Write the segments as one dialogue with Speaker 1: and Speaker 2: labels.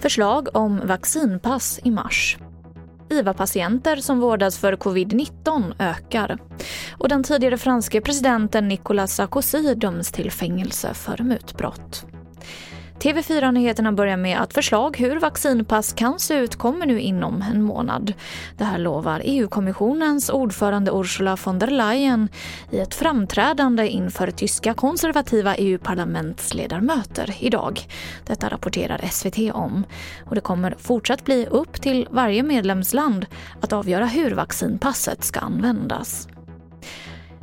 Speaker 1: Förslag om vaccinpass i mars. IVA-patienter som vårdas för covid-19 ökar. Och den tidigare franske presidenten Nicolas Sarkozy döms till fängelse för mutbrott. TV4-nyheterna börjar med att förslag hur vaccinpass kan se ut kommer nu inom en månad. Det här lovar EU-kommissionens ordförande Ursula von der Leyen i ett framträdande inför tyska konservativa EU-parlamentsledamöter idag. Detta rapporterar SVT om. Och det kommer fortsatt bli upp till varje medlemsland att avgöra hur vaccinpasset ska användas.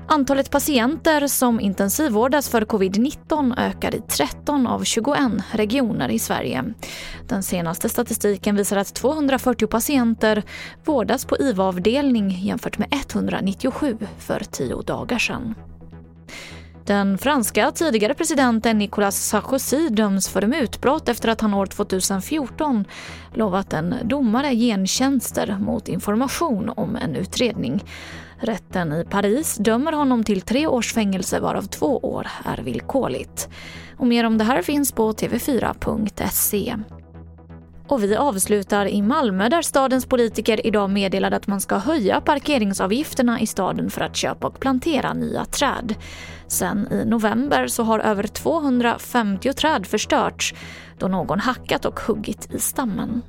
Speaker 1: Antalet patienter som intensivvårdas för covid-19 ökar i 13 av 21 regioner i Sverige. Den senaste statistiken visar att 240 patienter vårdas på IVA-avdelning jämfört med 197 för tio dagar sedan. Den franska tidigare presidenten Nicolas Sarkozy döms för mutbrott efter att han år 2014 lovat en domare gentjänster mot information om en utredning. Rätten i Paris dömer honom till tre års fängelse varav två år är villkorligt. Och mer om det här finns på tv4.se. Och vi avslutar i Malmö där stadens politiker idag meddelade att man ska höja parkeringsavgifterna i staden för att köpa och plantera nya träd. Sen i november så har över 250 träd förstörts då någon hackat och huggit i stammen.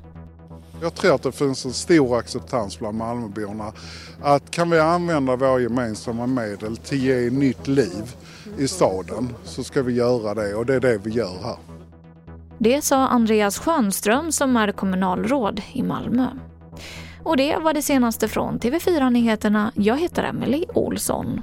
Speaker 2: Jag tror att det finns en stor acceptans bland Malmöborna att kan vi använda våra gemensamma medel till att ge nytt liv i staden så ska vi göra det och det är det vi gör här.
Speaker 1: Det sa Andreas Schönström som är kommunalråd i Malmö. Och det var det senaste från TV4 Nyheterna. Jag heter Emily Olsson.